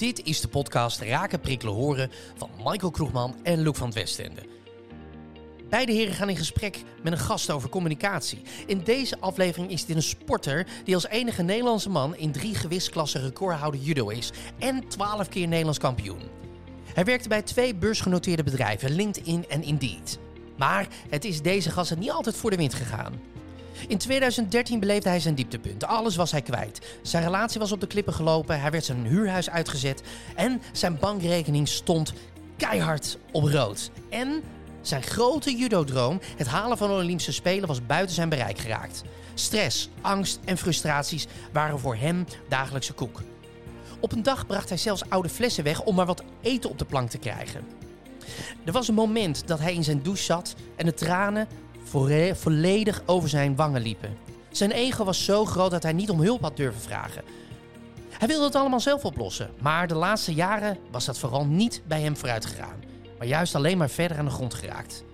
Dit is de podcast Raken, Prikkelen, Horen van Michael Kroegman en Luc van het Westende. Beide heren gaan in gesprek met een gast over communicatie. In deze aflevering is dit een sporter die als enige Nederlandse man in drie gewichtsklassen recordhouder judo is en 12 keer Nederlands kampioen. Hij werkte bij twee beursgenoteerde bedrijven, LinkedIn en Indeed. Maar het is deze gast niet altijd voor de wind gegaan. In 2013 beleefde hij zijn dieptepunt. Alles was hij kwijt. Zijn relatie was op de klippen gelopen, hij werd zijn huurhuis uitgezet en zijn bankrekening stond keihard op rood. En zijn grote judodroom, het halen van de Olympische Spelen, was buiten zijn bereik geraakt. Stress, angst en frustraties waren voor hem dagelijkse koek. Op een dag bracht hij zelfs oude flessen weg om maar wat eten op de plank te krijgen. Er was een moment dat hij in zijn douche zat en de tranen volledig over zijn wangen liepen. Zijn ego was zo groot dat hij niet om hulp had durven vragen. Hij wilde het allemaal zelf oplossen, maar de laatste jaren was dat vooral niet bij hem vooruit gegaan, maar juist alleen maar verder aan de grond geraakt.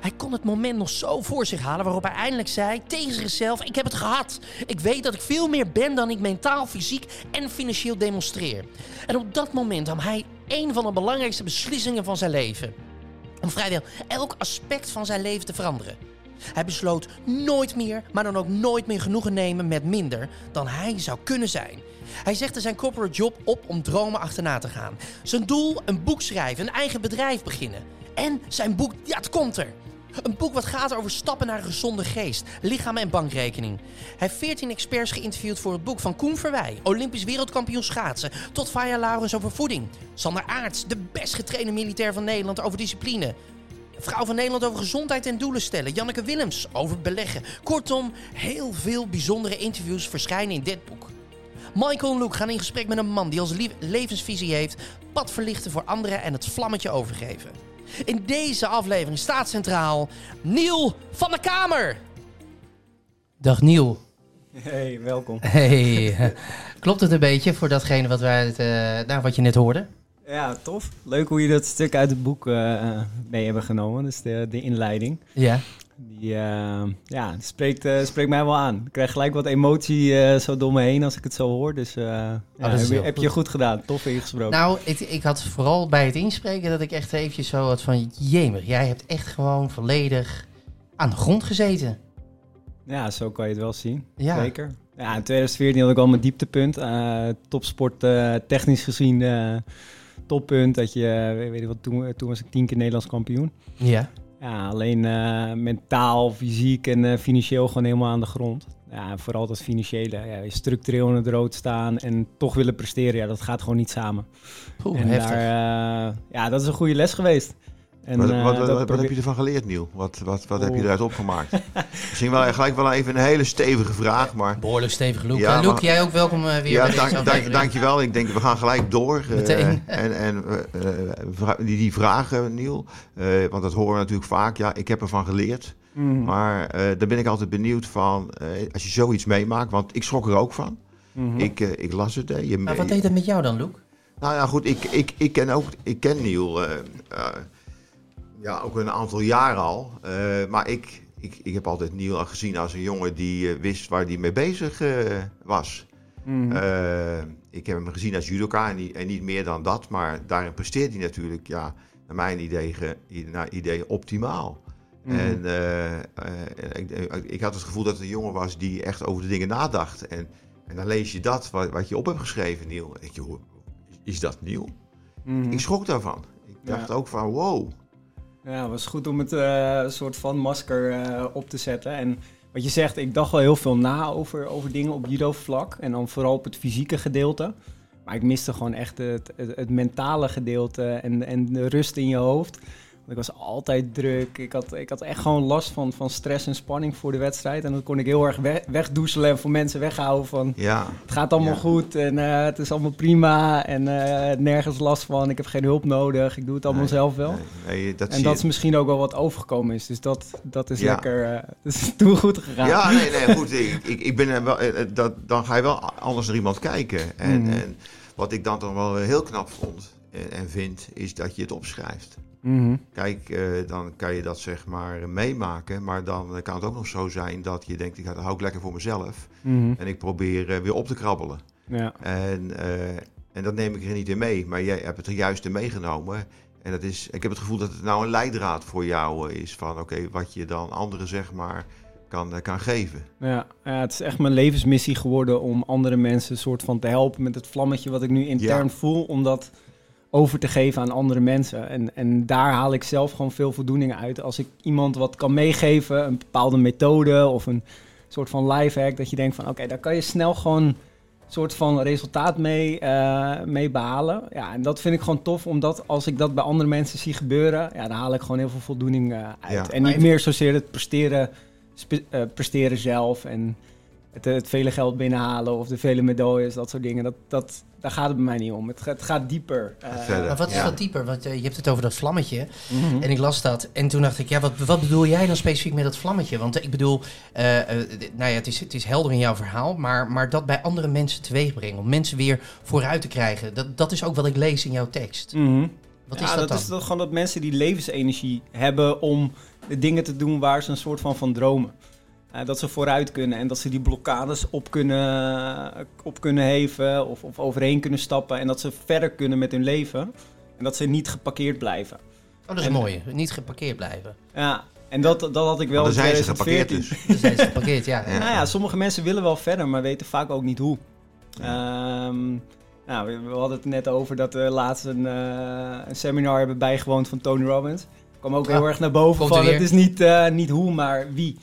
Hij kon het moment nog zo voor zich halen waarop hij eindelijk zei tegen zichzelf: Ik heb het gehad. Ik weet dat ik veel meer ben dan ik mentaal, fysiek en financieel demonstreer. En op dat moment nam hij een van de belangrijkste beslissingen van zijn leven. Om vrijwel elk aspect van zijn leven te veranderen. Hij besloot nooit meer, maar dan ook nooit meer genoegen nemen met minder dan hij zou kunnen zijn. Hij zegde zijn corporate job op om dromen achterna te gaan. Zijn doel: een boek schrijven, een eigen bedrijf beginnen. En zijn boek, ja, het komt er. Een boek wat gaat over stappen naar een gezonde geest, lichaam en bankrekening. Hij heeft 14 experts geïnterviewd voor het boek van Koen Verwij, Olympisch wereldkampioen schaatsen, tot Faya Laurens over voeding. Sander Aarts, de best getrainde militair van Nederland over discipline. Vrouw van Nederland over gezondheid en doelen stellen. Janneke Willems over beleggen. Kortom, heel veel bijzondere interviews verschijnen in dit boek. Michael en Luke gaan in gesprek met een man die als levensvisie heeft... pad verlichten voor anderen en het vlammetje overgeven. In deze aflevering staat centraal Niel van der Kamer. Dag Niel. Hey, welkom. Hey, klopt het een beetje voor datgene wat, wij het, eh, nou, wat je net hoorde? Ja, tof. Leuk hoe je dat stuk uit het boek eh, mee hebben genomen. Dus de, de inleiding. Ja. Die eh, ja, spreekt, eh, spreekt mij wel aan. Ik krijg gelijk wat emotie eh, zo door me heen als ik het zo hoor. Dus eh, ja, dat is heb, je, heb goed. je goed gedaan. Tof ingesproken. Nou, ik, ik had vooral bij het inspreken dat ik echt eventjes zo had van... Jemig, jij hebt echt gewoon volledig aan de grond gezeten. Ja, zo kan je het wel zien. Ja. Zeker. Ja, in 2014 had ik al mijn dieptepunt. Eh, topsport eh, technisch gezien eh, toppunt. Dat je, weet, weet je wat, toen, toen was ik tien keer Nederlands kampioen. Ja. Ja, alleen eh, mentaal, fysiek en eh, financieel gewoon helemaal aan de grond. Ja, vooral dat financiële. Ja, structureel in het rood staan en toch willen presteren, ja, dat gaat gewoon niet samen. Oeh, en heftig. daar, eh, ja, dat is een goede les geweest. En, wat, eh, wat, wat, heb je ervan geleerd, Niel? Wat, wat, wat heb je eruit opgemaakt? Misschien wel gelijk wel even een hele stevige vraag, maar... Behoorlijk stevig, Luke. Ja, Luke, maar- jij ook welkom eh, weer Ja, dank, dank, aflevering. dankjewel. Ik denk, we gaan gelijk door. eh, Meteen. en en die, die vragen, Niel, eh, want dat horen we natuurlijk vaak. Ja, ik heb ervan geleerd. Mhm, Maar eh, daar ben ik altijd benieuwd van, eh, als je zoiets meemaakt, want ik schrok er ook van. mhm. Ik, eh, ik las het. je, Maar wat deed dat met jou dan, Luke? Nou ja, goed, ik, ik, ik ken ook, ik ken Niel, eh, eh, ja, ook een aantal jaren al. Eh, maar ik, ik, ik heb altijd Niel al gezien als een jongen die eh, wist waar hij mee bezig eh, was. Mhm. Ik heb hem gezien als judoka en niet, en niet meer dan dat. Maar daarin presteert hij natuurlijk, ja, naar mijn idee, naar idee optimaal. Mhm. En ik, ik- had het gevoel dat het een jongen was die echt over de dingen nadacht. En, en dan lees je dat, wat, wat je op hebt geschreven, Niel. En ik joh, is dat Niel? Mhm. Ik schrok daarvan. Ik dacht Ja. ook van, wow. Ja, het was goed om het eh, soort van masker eh, op te zetten. En wat je zegt, ik dacht wel heel veel na over, over dingen op judo-vlak. En dan vooral op het fysieke gedeelte. Maar ik miste gewoon echt het, het, het mentale gedeelte en, en de rust in je hoofd. Ik was altijd druk. Ik had, ik had echt gewoon last van, van stress en spanning voor de wedstrijd. En dat kon ik heel erg weg, wegdoezelen en voor mensen weghouden van... Ja, Het gaat allemaal Ja. goed en eh, het is allemaal prima en eh, nergens last van. Ik heb geen hulp nodig. Ik doe het allemaal Nee, zelf wel. nee, nee, dat En dat is misschien ook wel wat overgekomen is. Dus dat, dat is Ja. lekker. eh dat is toen goed gegaan. Ja, nee, nee, goed. Ik, ik, ik ben wel, dat, dan ga je wel anders naar iemand kijken. En, Mhm. en wat ik dan toch wel heel knap vond en vind, is dat je het opschrijft. Mhm. Kijk, eh, dan kan je dat zeg maar meemaken. Maar dan kan het ook nog zo zijn dat je denkt, ik hou ik lekker voor mezelf. Mhm. En ik probeer eh, weer op te krabbelen. Ja. En, eh, En dat neem ik er niet in mee. Maar jij hebt het er juist in meegenomen. En dat is, ik heb het gevoel dat het nou een leidraad voor jou is. Van oké, wat je dan anderen zeg maar kan, kan geven. Ja, ja, het is echt mijn levensmissie geworden om andere mensen een soort van te helpen met het vlammetje wat ik nu intern Ja. voel. Om dat over te geven aan andere mensen. En, en daar haal ik zelf gewoon veel voldoening uit. Als ik iemand wat kan meegeven, een bepaalde methode of een soort van lifehack. Dat je denkt van oké, daar kan je snel gewoon een soort van resultaat mee, eh, mee behalen. Ja, en dat vind ik gewoon tof, omdat als ik dat bij andere mensen zie gebeuren, ja, dan haal ik gewoon heel veel voldoening eh, uit. Ja. En niet meer zozeer het presteren, eh, presteren zelf en het, het vele geld binnenhalen of de vele medailles, dat soort dingen. Dat, dat, daar gaat het bij mij niet om. Het, gaat- het gaat dieper. eh, verder. Maar wat is Ja. dat dieper? Want eh, je hebt het over dat vlammetje. mhm. En ik las dat. En toen dacht ik, ja, wat, wat bedoel jij dan specifiek met dat vlammetje? Want eh, ik bedoel, eh, eh, nou ja, het is, het is helder in jouw verhaal. Maar, maar dat bij andere mensen teweeg brengen. Om mensen weer vooruit te krijgen. Dat, dat is ook wat ik lees in jouw tekst. Mhm. Wat ja, is dat, dan? is toch gewoon dat mensen die levensenergie hebben om de dingen te doen waar ze een soort van van dromen. Eh, dat ze vooruit kunnen en dat ze die blokkades op kunnen, op kunnen heven of, of overheen kunnen stappen. En dat ze verder kunnen met hun leven. En dat ze niet geparkeerd blijven. Oh, dat is en- mooi. Niet geparkeerd blijven. Ja, en dat, dat had ik wel Want dan in zijn ze geparkeerd 2014. dus. Dan zijn ze geparkeerd, ja. Ja. Nou ja, sommige mensen willen wel verder, maar weten vaak ook niet hoe. Ehm, nou, we, we hadden het net over dat we laatst een, eh, een seminar hebben bijgewoond van Tony Robbins. kwam ook Ah, heel erg naar boven komt van het is niet, eh, niet hoe, maar wie.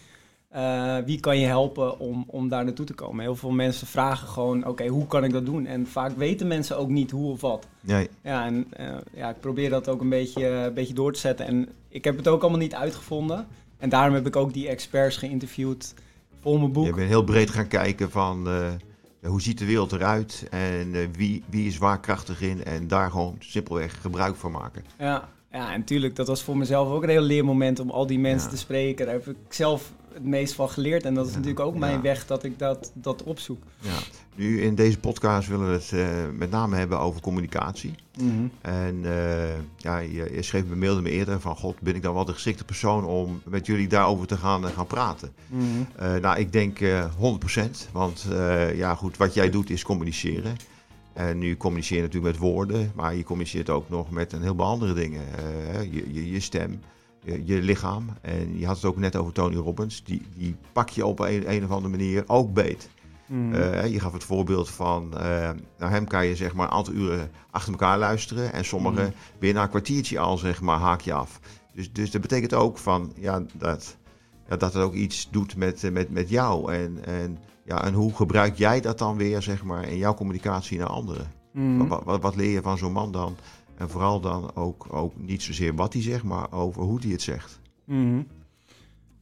Eh, wie kan je helpen om, om daar naartoe te komen? Heel veel mensen vragen gewoon, oké, hoe kan ik dat doen? En vaak weten mensen ook niet hoe of wat. Nee, Ja, en eh, ja, ik probeer dat ook een beetje, een beetje door te zetten. En ik heb het ook allemaal niet uitgevonden. En daarom heb ik ook die experts geïnterviewd voor mijn boek. je bent heel breed gaan kijken van eh, hoe ziet de wereld eruit en eh, wie, wie is waar krachtig in en daar gewoon simpelweg gebruik van maken. Ja, ja, en natuurlijk, dat was voor mezelf ook een heel leermoment om al die mensen Ja. te spreken. Daar heb ik zelf het meest van geleerd. En dat is Ja, natuurlijk ook ja. mijn weg dat ik dat, dat opzoek. Ja. Nu in deze podcast willen we het eh, met name hebben over communicatie. En eh, ja, je, je schreef me mailde me eerder van god, ben ik dan wel de geschikte persoon om met jullie daarover te gaan, eh, gaan praten. Mhm. Nou, ik denk eh 100%. Want ja, goed, wat jij doet is communiceren. En nu communiceer je natuurlijk met woorden, maar je communiceert ook nog met een heleboel andere dingen. Je, je, je stem, je, je lichaam. En je had het ook net over Tony Robbins. Die, die pak je op een, een of andere manier ook beet. Mhm. Eh, je gaf het voorbeeld van, eh naar hem kan je zeg maar een aantal uren achter elkaar luisteren. En sommigen Mhm. weer na een kwartiertje al zeg maar haak je af. Dus, dus dat betekent ook van, ja, dat, ja, dat het ook iets doet met, eh, met, met jou. En, en, ja, en hoe gebruik jij dat dan weer zeg maar in jouw communicatie naar anderen? Wat, wat, wat leer je van zo'n man dan? En vooral dan ook, ook niet zozeer wat hij zegt, maar over hoe hij het zegt. Mhm.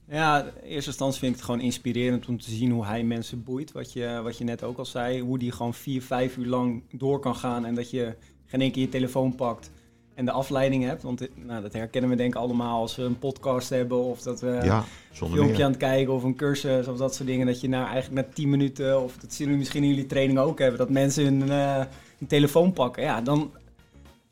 Ja, in eerste instantie vind ik het gewoon inspirerend om te zien hoe hij mensen boeit. Wat je, wat je net ook al zei. Hoe die gewoon vier, vijf uur lang door kan gaan. En dat je geen één keer je telefoon pakt en de afleiding hebt. Want nou, dat herkennen we denk ik allemaal als we een podcast hebben. Of dat we ja, een filmpje meer. aan het kijken of een cursus of dat soort dingen. Dat je nou eigenlijk na 10 minuten, of dat zullen jullie misschien in jullie training ook hebben. Dat mensen hun, eh, hun telefoon pakken. Ja, dan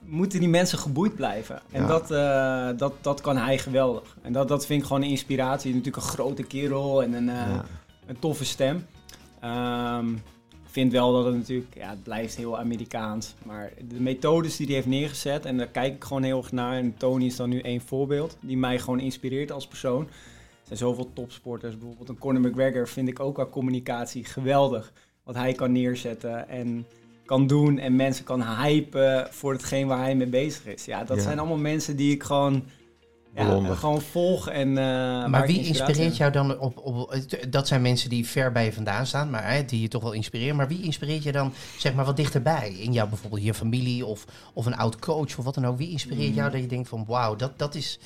moeten die mensen geboeid blijven. En Ja. dat, eh, dat, dat kan hij geweldig. En dat, dat vind ik gewoon een inspiratie. Natuurlijk een grote kerel en een, eh, Ja. een toffe stem. Ik vind wel dat het natuurlijk, ja, het blijft heel Amerikaans. Maar de methodes die hij heeft neergezet, en daar kijk ik gewoon heel erg naar. En Tony is dan nu één voorbeeld, die mij gewoon inspireert als persoon. Er zijn zoveel topsporters, bijvoorbeeld een Conor McGregor vind ik ook qua communicatie geweldig. Wat hij kan neerzetten en kan doen en mensen kan hypen voor hetgeen waar hij mee bezig is. Ja, dat Ja. zijn allemaal mensen die ik gewoon, ja, gewoon volg. En, eh, Maar wie inspireert jou dan op, op... Dat zijn mensen die ver bij je vandaan staan, maar hè, die je toch wel inspireren. Maar wie inspireert je dan, zeg maar, wat dichterbij? In jou bijvoorbeeld je familie of, of een oud coach of wat dan ook. Wie inspireert Mm. jou dat je denkt van, wauw, dat, dat, is,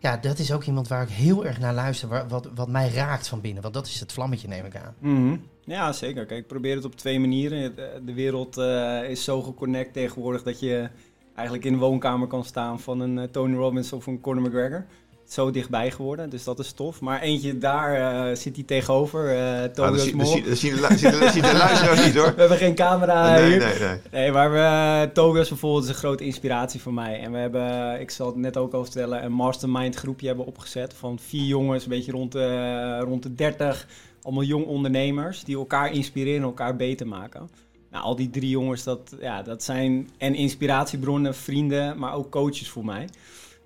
ja, dat is ook iemand waar ik heel erg naar luister. Waar, wat, wat mij raakt van binnen. Want dat is het vlammetje, neem ik aan. Mhm. Ja, zeker. Kijk, ik probeer het op twee manieren. Eh, De wereld eh, is zo geconnect tegenwoordig dat je eigenlijk in de woonkamer kan staan van een eh, Tony Robbins of een Conor McGregor. Zo dichtbij geworden, dus dat is tof. Maar eentje daar eh, zit hij tegenover, eh Ah, dat Tobias zie- dat Mol. zie- dat zien de lu- zien de- zien de luisteraars niet hoor. We hebben geen camera Nee, hier. nee, nee. Nee, maar we, eh, Tobias bijvoorbeeld is een grote inspiratie voor mij. En we hebben, ik zal het net ook al vertellen, een mastermind groepje hebben opgezet van vier jongens, een beetje rond de, rond de 30. Allemaal jong ondernemers die elkaar inspireren en elkaar beter maken. Nou, al die drie jongens, dat, ja, dat zijn en inspiratiebronnen, vrienden, maar ook coaches voor mij.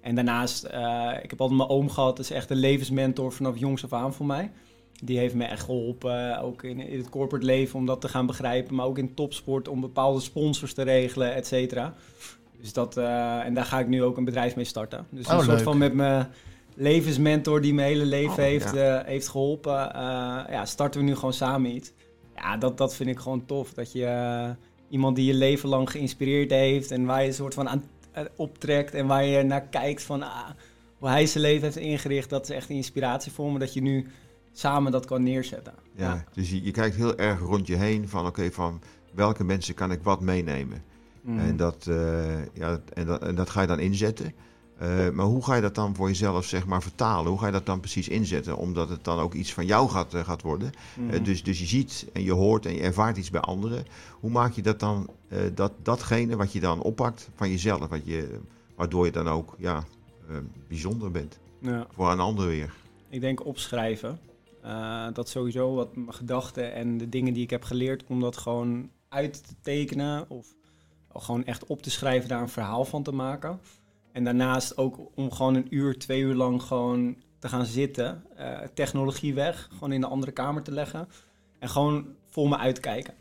En daarnaast, uh, ik heb altijd mijn oom gehad, dat is echt een levensmentor vanaf jongs af aan voor mij. Die heeft me echt geholpen, ook in, in, het corporate leven om dat te gaan begrijpen, maar ook in topsport om bepaalde sponsors te regelen, et cetera. Dus dat, uh, en daar ga ik nu ook een bedrijf mee starten. Dus Oh, een soort leuk. van met mijn levensmentor die mijn hele leven Oh, heeft, ja. eh, heeft geholpen, eh, ja, starten we nu gewoon samen iets. Ja, dat, dat vind ik gewoon tof. Dat je eh, iemand die je leven lang geïnspireerd heeft en waar je een soort van aan eh, optrekt en waar je naar kijkt van ah, hoe hij zijn leven heeft ingericht, dat is echt een inspiratie voor me. Dat je nu samen dat kan neerzetten. Ja, dus je, je kijkt heel erg rond je heen van oké, van welke mensen kan ik wat meenemen. Mm. En, dat, eh, ja, en, dat, en dat ga je dan inzetten. Eh, maar hoe ga je dat dan voor jezelf zeg maar vertalen? Hoe ga je dat dan precies inzetten? Omdat het dan ook iets van jou gaat, eh, gaat worden. Mhm. Eh, dus, dus je ziet en je hoort en je ervaart iets bij anderen. Hoe maak je dat dan, dat, datgene wat je dan oppakt van jezelf? Wat je, waardoor je dan ook ja, bijzonder bent ja. voor een ander weer. Ik denk opschrijven. Dat sowieso wat mijn gedachten en de dingen die ik heb geleerd, om dat gewoon uit te tekenen of gewoon echt op te schrijven, daar een verhaal van te maken. En daarnaast ook om gewoon een uur, twee uur lang gewoon te gaan zitten, eh, technologie weg, gewoon in een andere kamer te leggen en gewoon voor me uitkijken.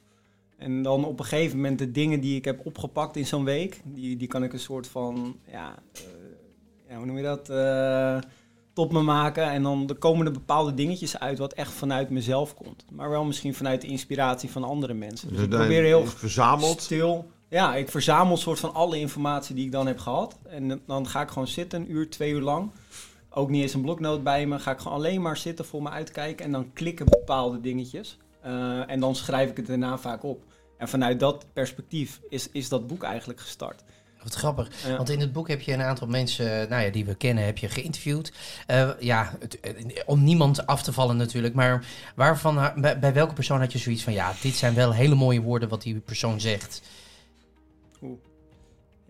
En dan op een gegeven moment de dingen die ik heb opgepakt in zo'n week, die, die kan ik een soort van, ja, eh, ja hoe noem je dat? Eh, tot me maken. En dan er komen er bepaalde dingetjes uit wat echt vanuit mezelf komt. Maar wel misschien vanuit de inspiratie van andere mensen. Dus ik Dan probeer heel verzameld. stil. Ja, ik verzamel een soort van alle informatie die ik dan heb gehad. En dan ga ik gewoon zitten, een uur, twee uur lang. Ook niet eens een bloknoot bij me. Ga ik gewoon alleen maar zitten voor me uitkijken. En dan klikken bepaalde dingetjes. Eh, en dan schrijf ik het daarna vaak op. En vanuit dat perspectief is, is dat boek eigenlijk gestart. Wat grappig. Ja. Want in het boek heb je een aantal mensen nou ja, die we kennen, heb je geïnterviewd. Eh, ja, het- eh, om niemand af te vallen natuurlijk. Maar waarvan, bij welke persoon had je zoiets van... Ja, dit zijn wel hele mooie woorden wat die persoon zegt.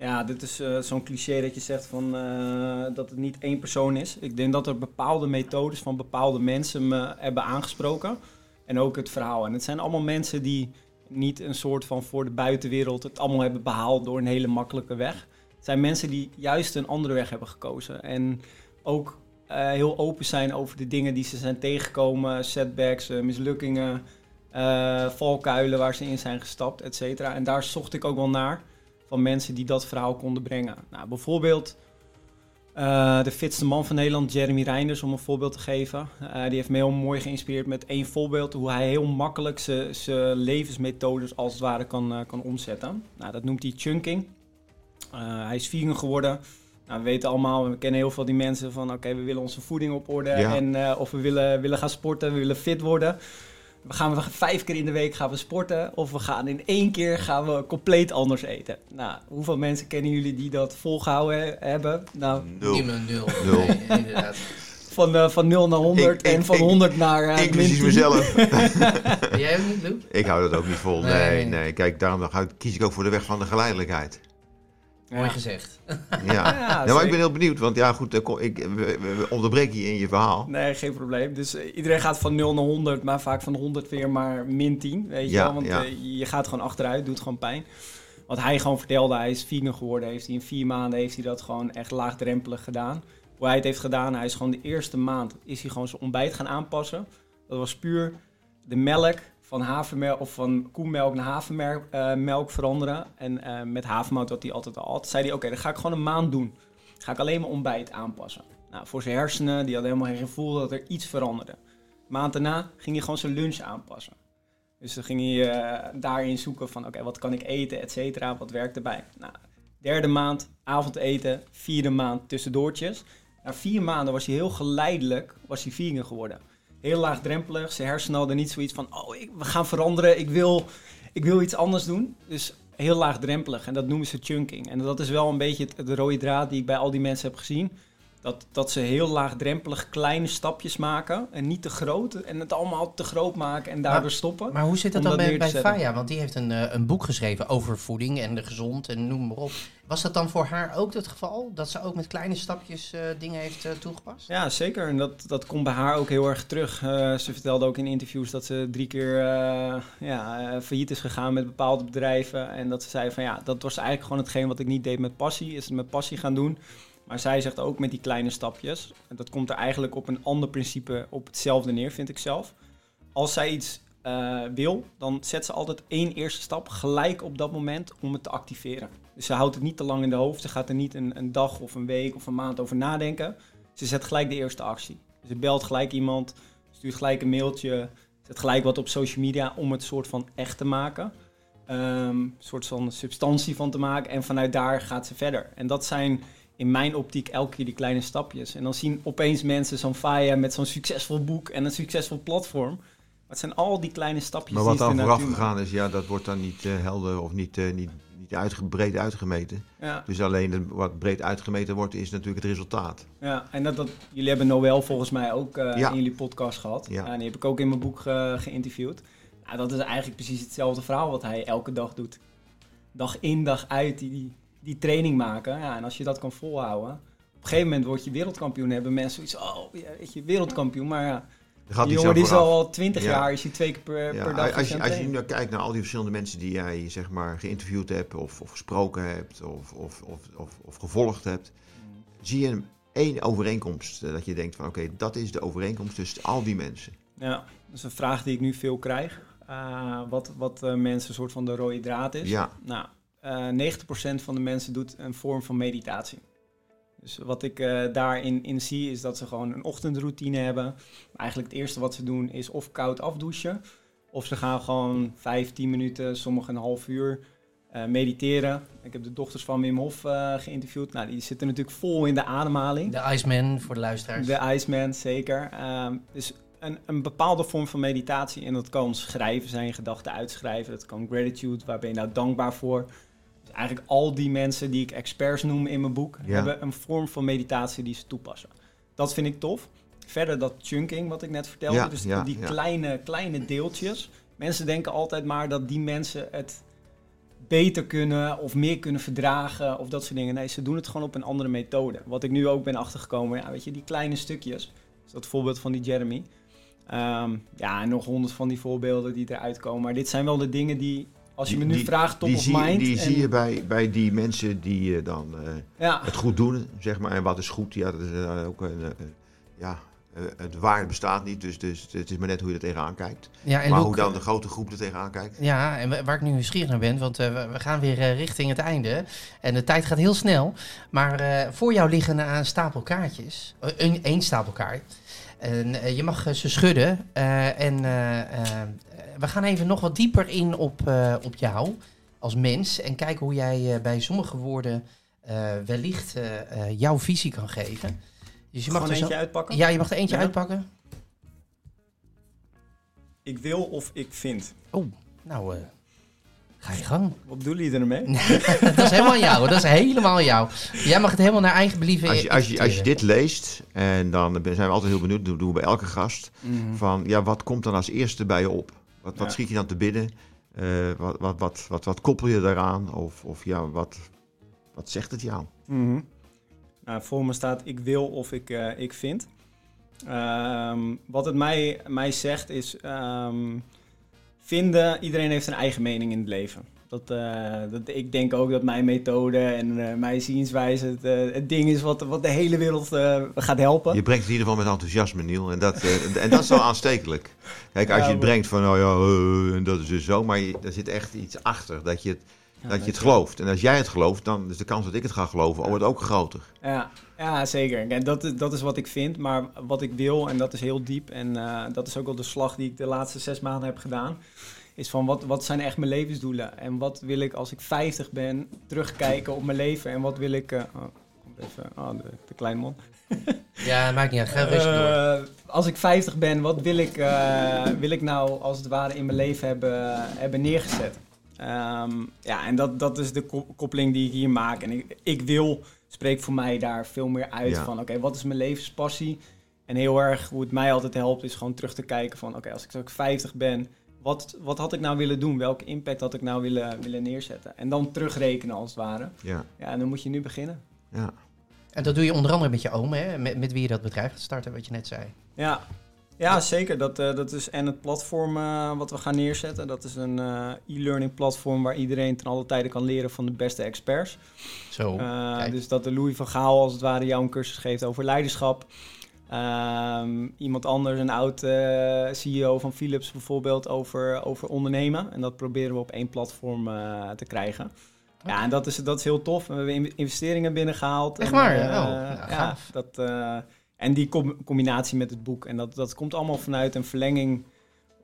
Ja, dit is eh, zo'n cliché dat je zegt van, eh, dat het niet één persoon is. Ik denk dat er bepaalde methodes van bepaalde mensen me hebben aangesproken. En ook het verhaal. En het zijn allemaal mensen die niet een soort van voor de buitenwereld het allemaal hebben behaald door een hele makkelijke weg. Het zijn mensen die juist een andere weg hebben gekozen. En ook eh, heel open zijn over de dingen die ze zijn tegengekomen. Setbacks, mislukkingen, valkuilen waar ze in zijn gestapt, et cetera. En daar zocht ik ook wel naar van mensen die dat verhaal konden brengen. Nou, bijvoorbeeld eh, de fitste man van Nederland, Jeremy Reinders, om een voorbeeld te geven. Eh, die heeft me heel mooi geïnspireerd met één voorbeeld hoe hij heel makkelijk zijn- levensmethodes als het ware kan, eh, kan omzetten. Nou, dat noemt hij chunking. Hij is vegan geworden. Nou, we weten allemaal, we kennen heel veel die mensen van oké, we willen onze voeding op orde Ja. en of we willen, willen gaan sporten, we willen fit worden. We gaan we vijf keer in de week gaan we sporten of we gaan in één keer gaan we compleet anders eten. Nou, hoeveel mensen kennen jullie die dat volgehouden he- hebben? Nou, Nul. Niemand, nul. Nul. Nee, inderdaad. van, eh, van 0 naar 100 Ik- ik- en van ik- 100 naar eh, Inclusief 10. mezelf. Jij ook niet? Ik hou dat ook niet vol. Nee, Nee, nee. nee. Kijk, daarom ga ik- kies ik ook voor de weg van de geleidelijkheid. Mooi Ja. gezegd. Ja. Ja, ja, maar ik ben heel benieuwd, want ja, goed, eh, ik, we, we- we onderbreken je in je verhaal. Nee, geen probleem. Dus eh, iedereen gaat van 0 naar 100, maar vaak van 100 weer maar min 10. Weet je Ja, wel? Want ja. eh, je gaat gewoon achteruit, doet gewoon pijn. Wat hij gewoon vertelde, hij is vegan geworden. Heeft hij in vier maanden heeft hij dat gewoon echt laagdrempelig gedaan. Hoe hij het heeft gedaan, hij is gewoon de eerste maand is hij gewoon zijn ontbijt gaan aanpassen. Dat was puur de melk van havermelk of van koemelk naar havermelk eh, veranderen. En eh, met havermout wat hij altijd al had. Zei hij, oké, dat ga ik gewoon een maand doen. Ga ik alleen mijn ontbijt aanpassen. Nou, voor zijn hersenen, die hadden helemaal geen gevoel dat er iets veranderde. Maand daarna ging hij gewoon zijn lunch aanpassen. Dus dan ging hij eh, daarin zoeken van, oké, wat kan ik eten, et cetera, wat werkt erbij. Nou, derde maand, avondeten, vierde maand, tussendoortjes. Na vier maanden was hij heel geleidelijk, was hij vegan geworden. Heel laagdrempelig, zijn hersenen hadden niet zoiets van, oh, ik, we gaan veranderen, ik wil, ik wil iets anders doen. Dus heel laagdrempelig en dat noemen ze chunking. En dat is wel een beetje de rode draad die ik bij al die mensen heb gezien. Dat, dat ze heel laagdrempelig kleine stapjes maken en niet te groot. En het allemaal te groot maken en daardoor Maar- stoppen. Maar hoe zit het Om dan dat bij, bij. Faya? Want die heeft een, eh, een boek geschreven over voeding en de gezond en noem maar op. Was dat dan voor haar ook het geval? Dat ze ook met kleine stapjes eh, dingen heeft eh, toegepast? Ja, zeker. En dat, dat komt bij haar ook heel erg terug. Ze vertelde ook in interviews dat ze drie keer ja, failliet is gegaan met bepaalde bedrijven. En dat ze zei van ja, dat was eigenlijk gewoon hetgeen wat ik niet deed met passie. Is het met passie gaan doen. Maar zij zegt ook met die kleine stapjes. En dat komt er eigenlijk op een ander principe op hetzelfde neer, vind ik zelf. Als zij iets eh, wil, dan zet ze altijd één eerste stap gelijk op dat moment om het te activeren. Dus ze houdt het niet te lang in de hoofd. Ze gaat er niet een, een dag of een week of een maand over nadenken. Ze zet gelijk de eerste actie. Ze belt gelijk iemand, stuurt gelijk een mailtje, zet gelijk wat op social media om het soort van echt te maken. Ehm, een soort van substantie van te maken en vanuit daar gaat ze verder. En dat zijn in mijn optiek elke keer die kleine stapjes. En dan zien opeens mensen zo'n Faya met zo'n succesvol boek en een succesvol platform. Maar het zijn al die kleine stapjes Maar wat dan vooraf gegaan is, ja, dat wordt dan niet eh, helder of niet, eh, niet, niet uitge- breed uitgemeten. Ja. Dus alleen wat breed uitgemeten wordt, is natuurlijk het resultaat. Ja, en dat, dat, jullie hebben Noël volgens mij ook eh, Ja. in jullie podcast gehad. Ja. en die heb ik ook in mijn boek ge- geïnterviewd. Nou, dat is eigenlijk precies hetzelfde verhaal wat hij elke dag doet. Dag in, dag uit, die, die, die training maken. Ja, en als je dat kan volhouden... Op een gegeven moment word je wereldkampioen. Hebben mensen zoiets oh, ja, weet je, wereldkampioen. Maar ja, gaat die jongen die is al twintig Ja. jaar, is hij twee keer per, Ja, per dag als, je, als je nu naar kijkt naar al die verschillende mensen die jij zeg maar, geïnterviewd hebt of, of gesproken hebt of, of, of, of, gevolgd hebt, zie je één overeenkomst eh, dat je denkt van oké, dat is de overeenkomst tussen al die mensen. Ja, dat is een vraag die ik nu veel krijg. Uh, wat wat uh, mensen een soort van de rode draad is. Ja. Nou, uh, 90% van de mensen doet een vorm van meditatie. Dus wat ik uh, daarin in zie is dat ze gewoon een ochtendroutine hebben. Eigenlijk het eerste wat ze doen is of koud afdouchen. Of ze gaan gewoon 5, 10 minuten, sommigen een half uur uh, mediteren. Ik heb de dochters van Wim Hof uh, geïnterviewd. Nou, die zitten natuurlijk vol in de ademhaling. De Iceman voor de luisteraars. De Iceman, zeker. Um, dus een, een, bepaalde vorm van meditatie. En dat kan schrijven zijn, gedachten uitschrijven. Dat kan gratitude, waar ben je nou dankbaar voor? Eigenlijk al die mensen die ik experts noem in mijn boek... Ja. hebben een vorm van meditatie die ze toepassen. Dat vind ik tof. Verder dat chunking, wat ik net vertelde. Ja, dus ja, die kleine, kleine deeltjes. Mensen denken altijd maar dat die mensen het beter kunnen of meer kunnen verdragen of dat soort dingen. Nee, ze doen het gewoon op een andere methode. Wat ik nu ook ben achtergekomen, ja, weet je, die kleine stukjes. Dus dat voorbeeld van die Jeremy. Um, ja, en nog honderd van die voorbeelden die eruit komen. Maar dit zijn wel de dingen die, als je Die- me nu die- vraagt, top die of zie, mind. Die en- zie je bij, bij die mensen die eh, dan eh, Ja, het goed doen, zeg maar. En wat is goed? Ja, dat is eh, ook een... eh, ja, het waarde bestaat niet, dus, dus het is maar net hoe je er tegenaan kijkt. Ja, en maar hoe dan de grote groep er tegenaan kijkt. Ja, en wa- waar ik nu nieuwsgierig naar ben, want we- gaan weer richting het einde. En de tijd gaat heel snel. Maar eh, voor jou liggen een stapel kaartjes. Een, één stapel kaart. En eh, je mag eh, ze schudden. eh, en we gaan even nog wat dieper in op, op jou als mens. En kijken hoe jij bij sommige woorden wellicht jouw visie kan geven. Dus je mag gewoon er eentje uitpakken. Ja, je mag er eentje Ja. uitpakken. Ik wil of ik vind. Nou, eh, ga je gang. Wat bedoelen jullie ermee? dat is helemaal jou. Dat is helemaal jou. Jij mag het helemaal naar eigen believen Als je, als, je, als je dit leest, en dan zijn we altijd heel benieuwd, dat doen we bij elke gast, Mhm. van ja, wat komt dan als eerste bij je op? Wat, wat Ja. schiet je dan te binnen? Eh, wat, wat, wat, wat, wat koppel je daaraan? Of, of ja, wat, wat zegt het jou? Mhm. Nou, voor me staat ik wil of ik, eh, ik vind. Ehm, wat het mij, mij zegt is ehm, vinden, iedereen heeft een eigen mening in het leven. Dat, eh, dat, ik denk ook dat mijn methode en eh, mijn zienswijze het, eh, het ding is wat, wat de hele wereld gaat helpen. Je brengt het in ieder geval met enthousiasme, Niel. En dat, en dat is wel aanstekelijk. Kijk, als Ja, je het maar- brengt van, oh ja, en dat is dus zo. Maar je, er zit echt iets achter, dat je het, Ja, dat je het gelooft. En als jij het gelooft, dan is de kans dat ik het ga geloven wordt ook groter. Ja, ja zeker. En dat, is- dat is wat ik vind. Maar wat ik wil, en dat is heel diep, en eh, dat is ook wel de slag die ik de laatste zes maanden heb gedaan, is van wat, wat zijn echt mijn levensdoelen? En wat wil ik als ik 50 ben terugkijken op mijn leven? En wat wil ik. eh, oh, even. Oh, de, de kleine man. Ja, maakt niet uit. Ga rustig door. Eh, als ik 50 ben, wat wil ik, eh, wil ik nou als het ware in mijn leven hebben, hebben neergezet? Ehm, ja, en dat, dat is de ko- koppeling die ik hier maak. En ik, ik wil, spreek voor mij daar veel meer uit Ja. van, oké, wat is mijn levenspassie? En heel erg hoe het mij altijd helpt, is gewoon terug te kijken van, oké, als ik straks 50 ben, wat, wat had ik nou willen doen? Welke impact had ik nou willen, willen neerzetten? En dan terugrekenen als het ware. Ja, Ja, en dan moet je nu beginnen. ja. En dat doe je onder andere met je oom, hè? Met, met wie je dat bedrijf gaat starten, wat je net zei. Ja, ja zeker. Dat, eh, dat is en het platform eh, wat we gaan neerzetten. Dat is een eh, e-learning platform waar iedereen ten alle tijde kan leren van de beste experts. Zo. Dus dat de Louis van Gaal als het ware jou een cursus geeft over leiderschap. Ehm, iemand anders, een oud CEO van Philips bijvoorbeeld, over, over ondernemen. En dat proberen we op één platform te krijgen. Ja, en dat is, dat is heel tof. We hebben in- investeringen binnengehaald. Echt En, waar? eh, Oh, nou, ja, dat, en die com- combinatie met het boek. En dat, dat komt allemaal vanuit een verlenging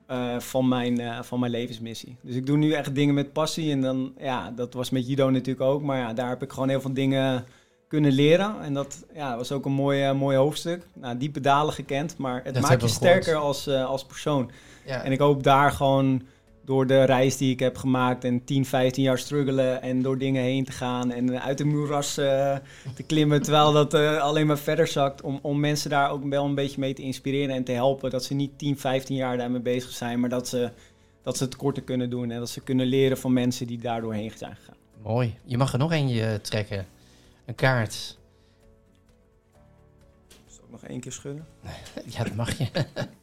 eh, van, mijn, eh, van mijn levensmissie. Dus ik doe nu echt dingen met passie. En dan, ja, dat was met judo natuurlijk ook. Maar ja, daar heb ik gewoon heel veel dingen kunnen leren. En dat ja, was ook een mooi, mooi hoofdstuk. Nou, diepe dalen gekend, maar het Dat maakt je sterker als, als persoon. ja. En ik hoop daar gewoon door de reis die ik heb gemaakt en 10, 15 jaar struggelen en door dingen heen te gaan en uit de moeras eh, te klimmen terwijl dat eh, alleen maar verder zakt, om, om mensen daar ook wel een beetje mee te inspireren en te helpen. Dat ze niet 10, 15 jaar daarmee bezig zijn, maar dat ze, dat ze het korter kunnen doen en dat ze kunnen leren van mensen die daar doorheen zijn gegaan. Mooi. Je mag er nog eentje eh, trekken. Een kaart. Zal ik nog één keer schudden? Ja, dat mag je.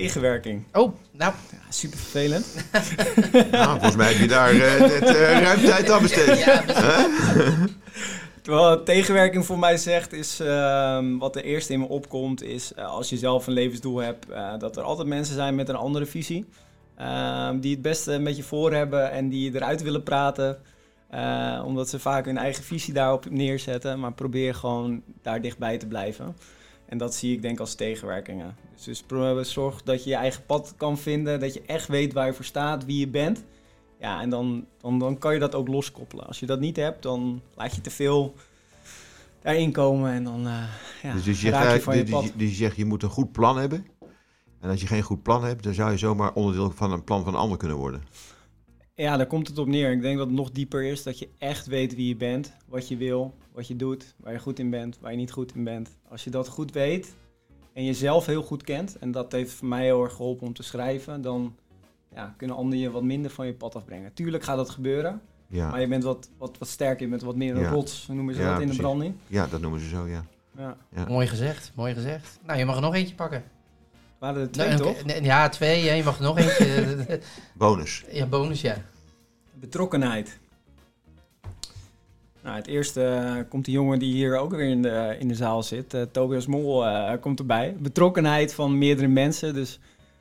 Tegenwerking. Oh, nou, Ja, super vervelend. Nou, volgens mij heb je daar eh, net eh, ruim tijd aan besteed. ja, Terwijl tegenwerking voor mij zegt, is ehm, wat er eerst in me opkomt, is eh, als je zelf een levensdoel hebt, eh, dat er altijd mensen zijn met een andere visie. ehm, die het beste met je voor hebben en die eruit willen praten. eh, omdat ze vaak hun eigen visie daarop neerzetten. Maar probeer gewoon daar dichtbij te blijven. En dat zie ik denk als tegenwerkingen. Dus, dus zorg dat je je eigen pad kan vinden. Dat je echt weet waar je voor staat, wie je bent. Ja, en dan, dan, dan kan je dat ook loskoppelen. Als je dat niet hebt, dan laat je te veel daarin komen en dan eh ja, Dus, dus, je, raak je van je dus, pad. dus je zegt, je moet een goed plan hebben. En als je geen goed plan hebt, dan zou je zomaar onderdeel van een plan van een ander kunnen worden. Ja, daar komt het op neer. Ik denk dat het nog dieper is dat je echt weet wie je bent, wat je wil, wat je doet, waar je goed in bent, waar je niet goed in bent. Als je dat goed weet en jezelf heel goed kent, en dat heeft voor mij heel erg geholpen om te schrijven, dan ja, kunnen anderen je wat minder van je pad afbrengen. Tuurlijk gaat dat gebeuren, maar je bent wat, wat, wat sterker, je bent wat meer een Ja. rots, hoe noemen ze Ja, dat in de branding. ja, dat noemen ze zo, ja. Ja. Ja. mooi gezegd, mooi gezegd. Nou, je mag er nog eentje pakken. Waren er twee, Nou, toch? nee, Ja, twee. Je mag nog eentje. Bonus. ja, bonus, ja. Betrokkenheid. Nou, het eerste eh, komt de jongen die hier ook weer in de, in de zaal zit. eh, Tobias Mol eh, komt erbij. Betrokkenheid van meerdere mensen. Dus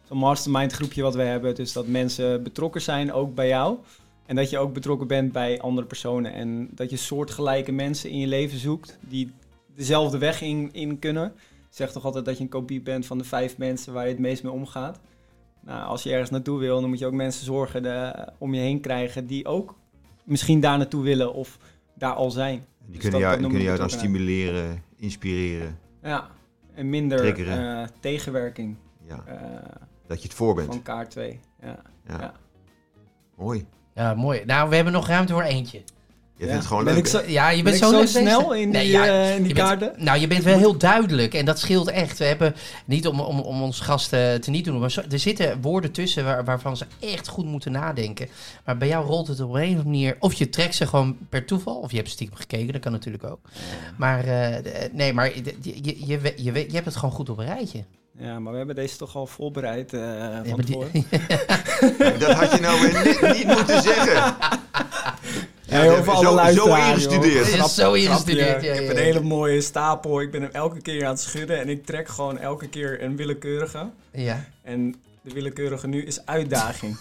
zo'n mastermind groepje wat we hebben. Dus dat mensen betrokken zijn ook bij jou. En dat je ook betrokken bent bij andere personen. En dat je soortgelijke mensen in je leven zoekt die dezelfde weg in, in kunnen. Zeg toch altijd dat je een kopie bent van de vijf mensen waar je het meest mee omgaat. Nou, als je ergens naartoe wil, dan moet je ook mensen zorgen de, om je heen krijgen die ook misschien daar naartoe willen of daar al zijn. Die Dus kunnen dat- jou, dat kunnen jou dan betrokkenheid. stimuleren, inspireren. Ja, en minder eh, tegenwerking Ja, eh, dat je het voor bent. van kaart 2. Ja. Ja. ja. Mooi. Ja, mooi. Nou, we hebben nog ruimte voor eentje. Je Ja. vindt het gewoon Ben leuk, ik zo- Ja, je Ben bent ik zo, snel in die, Nee, ja, eh, in die bent- kaarten? Nou, je bent wel heel duidelijk en dat scheelt echt. We hebben niet om, om, om ons gasten te niet doen, maar zo- er zitten woorden tussen waar, waarvan ze echt goed moeten nadenken. Maar bij jou rolt het op een of andere manier. Of je trekt ze gewoon per toeval, of je hebt stiekem gekeken, dat kan natuurlijk ook. Maar eh, nee, maar je, je, je, hebt het gewoon goed op een rijtje. Ja, maar we hebben deze toch al voorbereid eh Ja, van die-. Dat had je nou weer niet, niet moeten zeggen. Ja, hebben veel zo- alle zo ingestudeerd. Grap- zo grapje. ingestudeerd, ja, Ik heb ja, een ja. hele mooie stapel. Ik ben hem elke keer aan het schudden en ik trek gewoon elke keer een willekeurige. Ja. En de willekeurige nu is uitdaging.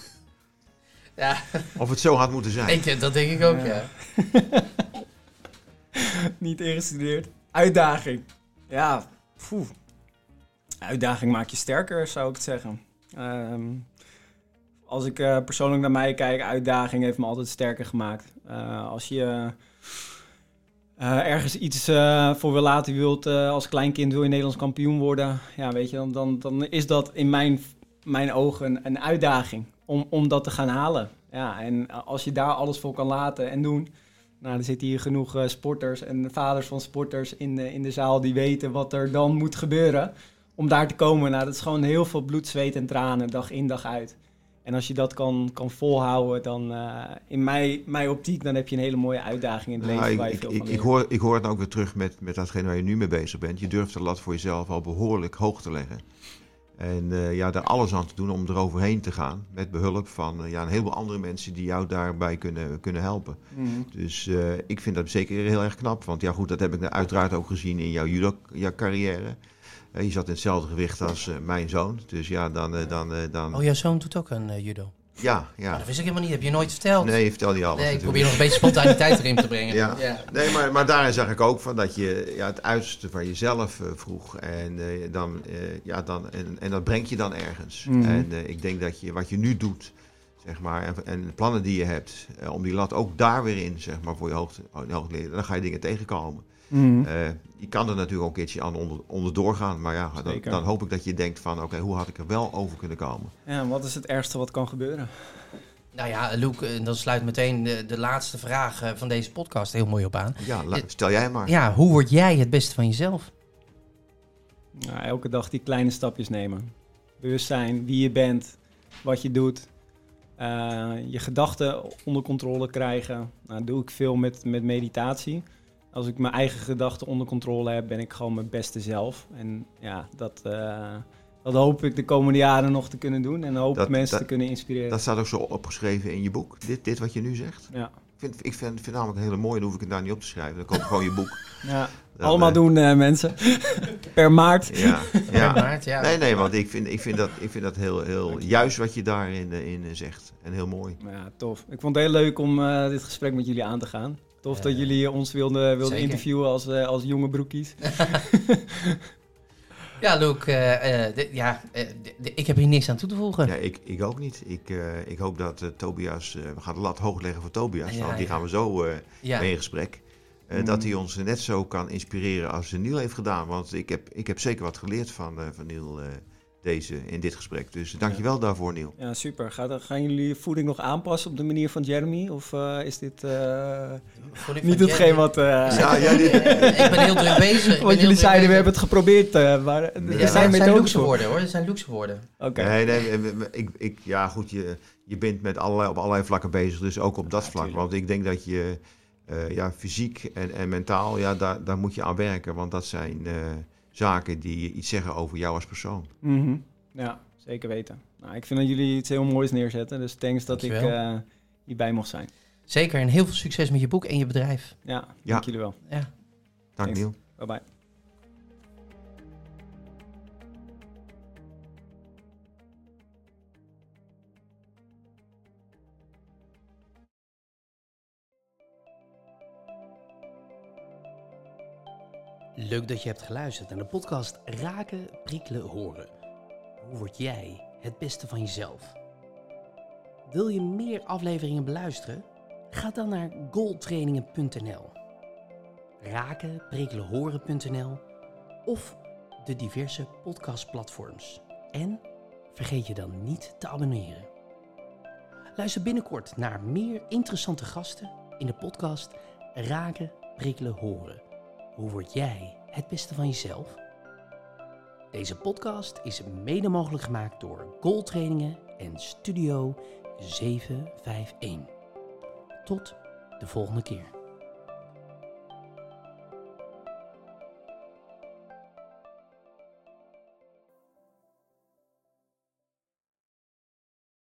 ja, Of het zo had moeten zijn. ik, dat denk ik ook, ja. Ja. Niet ingestudeerd. Uitdaging. Ja, poeh. Uitdaging maakt je sterker, zou ik het zeggen. Ehm, als ik eh, persoonlijk naar mij kijk, uitdaging heeft me altijd sterker gemaakt. Eh, als je eh, ergens iets voor wil laten, wilt als kleinkind wil je Nederlands kampioen worden. Ja, weet je, dan, dan, dan is dat in mijn, mijn ogen een uitdaging. om, om dat te gaan halen. Ja, en als je daar alles voor kan laten en doen, nou, er zitten hier genoeg sporters en vaders van sporters in de, in de zaal die weten wat er dan moet gebeuren om daar te komen. Nou, dat is gewoon heel veel bloed, zweet en tranen, dag in, dag uit. En als je dat kan, kan volhouden, dan uh, in mijn, mijn optiek, dan heb je een hele mooie uitdaging in het leven. Nou, waar ik, je veel ik, van ik, hoor, ik hoor het ook weer terug met, met datgene waar je nu mee bezig bent. Je durft de lat voor jezelf al behoorlijk hoog te leggen. En eh, ja, daar alles aan te doen om eroverheen te gaan. Met behulp van eh, ja, een heleboel andere mensen die jou daarbij kunnen, kunnen helpen. Mhm. Dus eh, ik vind dat zeker heel erg knap. Want ja, goed, dat heb ik uiteraard ook gezien in jouw judo-carrière. Je zat in hetzelfde gewicht als eh, mijn zoon. Dus ja, dan... eh, dan, eh, dan Oh, jouw zoon doet ook een eh, judo. ja, ja. dat wist ik helemaal niet. Heb je nooit verteld? Nee, vertel niet alles Nee, ik natuurlijk. probeer nog een beetje spontaniteit erin te brengen. Ja. Nee, maar, maar daarin zag ik ook van dat je ja, het uiterste van jezelf eh, vroeg. En, eh, dan, eh, ja, dan, en, en dat brengt je dan ergens. Mhm. En eh, ik denk dat je wat je nu doet, zeg maar, en, en de plannen die je hebt, om die lat ook daar weer in, zeg maar, voor je hoogte, hoogte leren, dan ga je dingen tegenkomen. Eh, je kan er natuurlijk ook een keertje aan onder, onderdoor gaan. Maar ja, dan, dan hoop ik dat je denkt van, oké, hoe had ik er wel over kunnen komen? Ja, en wat is het ergste wat kan gebeuren? Nou ja, Luc, eh, dan sluit meteen de, de laatste vraag eh, van deze podcast heel mooi op aan. Ja, stel jij maar. Ja, hoe word jij het beste van jezelf? Nou, elke dag die kleine stapjes nemen. Bewustzijn, wie je bent, wat je doet. Eh, je gedachten onder controle krijgen. Nou, dat doe ik veel met, met meditatie. Als ik mijn eigen gedachten onder controle heb, ben ik gewoon mijn beste zelf. En ja, dat, eh, dat hoop ik de komende jaren nog te kunnen doen. En hoop Dat- mensen dat- te kunnen inspireren. Dat staat ook zo opgeschreven in je boek, dit, dit wat je nu zegt. ja. Ik vind, ik vind, vind namelijk een hele mooie, dan hoef ik het daar niet op te schrijven. Dan koop ik gewoon je boek. Ja. Dan, Allemaal eh, doen, eh, mensen. per maart. Ja, Ja. ja. Maart, ja. Nee, nee, want ik vind, ik vind dat, ik vind dat heel, heel juist wat je daarin in zegt. En heel mooi. Ja, tof. Ik vond het heel leuk om eh, dit gesprek met jullie aan te gaan. Tof dat jullie ons wilden, wilden interviewen als, eh, als jonge broekies. Ja, Luc, eh, eh, de- ja, eh, de- de- ik heb hier niks aan toe te voegen. Ja, ik, ik ook niet. Ik, eh, ik hoop dat Tobias, eh, we gaan de lat hoog leggen voor Tobias, Ja, want die ja. gaan we zo eh, Ja. mee in gesprek. Eh, Mm. Dat hij ons net zo kan inspireren als Niel heeft gedaan. Want ik heb, ik heb zeker wat geleerd van, eh, van Niel eh, deze, in dit gesprek. Dus dankjewel daarvoor, Niel. Ja, super. Gaan jullie je voeding nog aanpassen op de manier van Jeremy? Of eh, is dit eh, niet hetgeen wat... eh, Ja, ja, dit- ik ben heel druk bezig. Want jullie zeiden, we hebben het geprobeerd. eh maar er Ja, zijn dat zijn luxe woorden hoor, dat zijn luxe woorden. Oké. Nee, nee, ik, ik, ja goed, je, je bent met allerlei, op allerlei vlakken bezig, dus ook op dat Ja, vlak. tuurlijk. Want ik denk dat je eh, ja, fysiek en, en mentaal, ja, daar, daar moet je aan werken. Want dat zijn zaken die iets zeggen over jou als persoon. Mhm. Ja, zeker weten. Nou, ik vind dat jullie iets heel moois neerzetten. Dus thanks dat ik eh, hierbij mocht zijn. Zeker, en heel veel succes met je boek en je bedrijf. Ja, Ja. dank jullie wel. Ja. Dank. Niel. Bye bye. Leuk dat je hebt geluisterd naar de podcast Raken, Prikkelen, Horen. Hoe word jij het beste van jezelf? Wil je meer afleveringen beluisteren? Ga dan naar goaltrainingen.nl Raken, Prikkelen, Horen.nl of de diverse podcastplatforms. En vergeet je dan niet te abonneren. Luister binnenkort naar meer interessante gasten in de podcast Raken, Prikkelen, Horen. Hoe word jij het beste van jezelf? Deze podcast is mede mogelijk gemaakt door Goaltrainingen en Studio 751. Tot de volgende keer.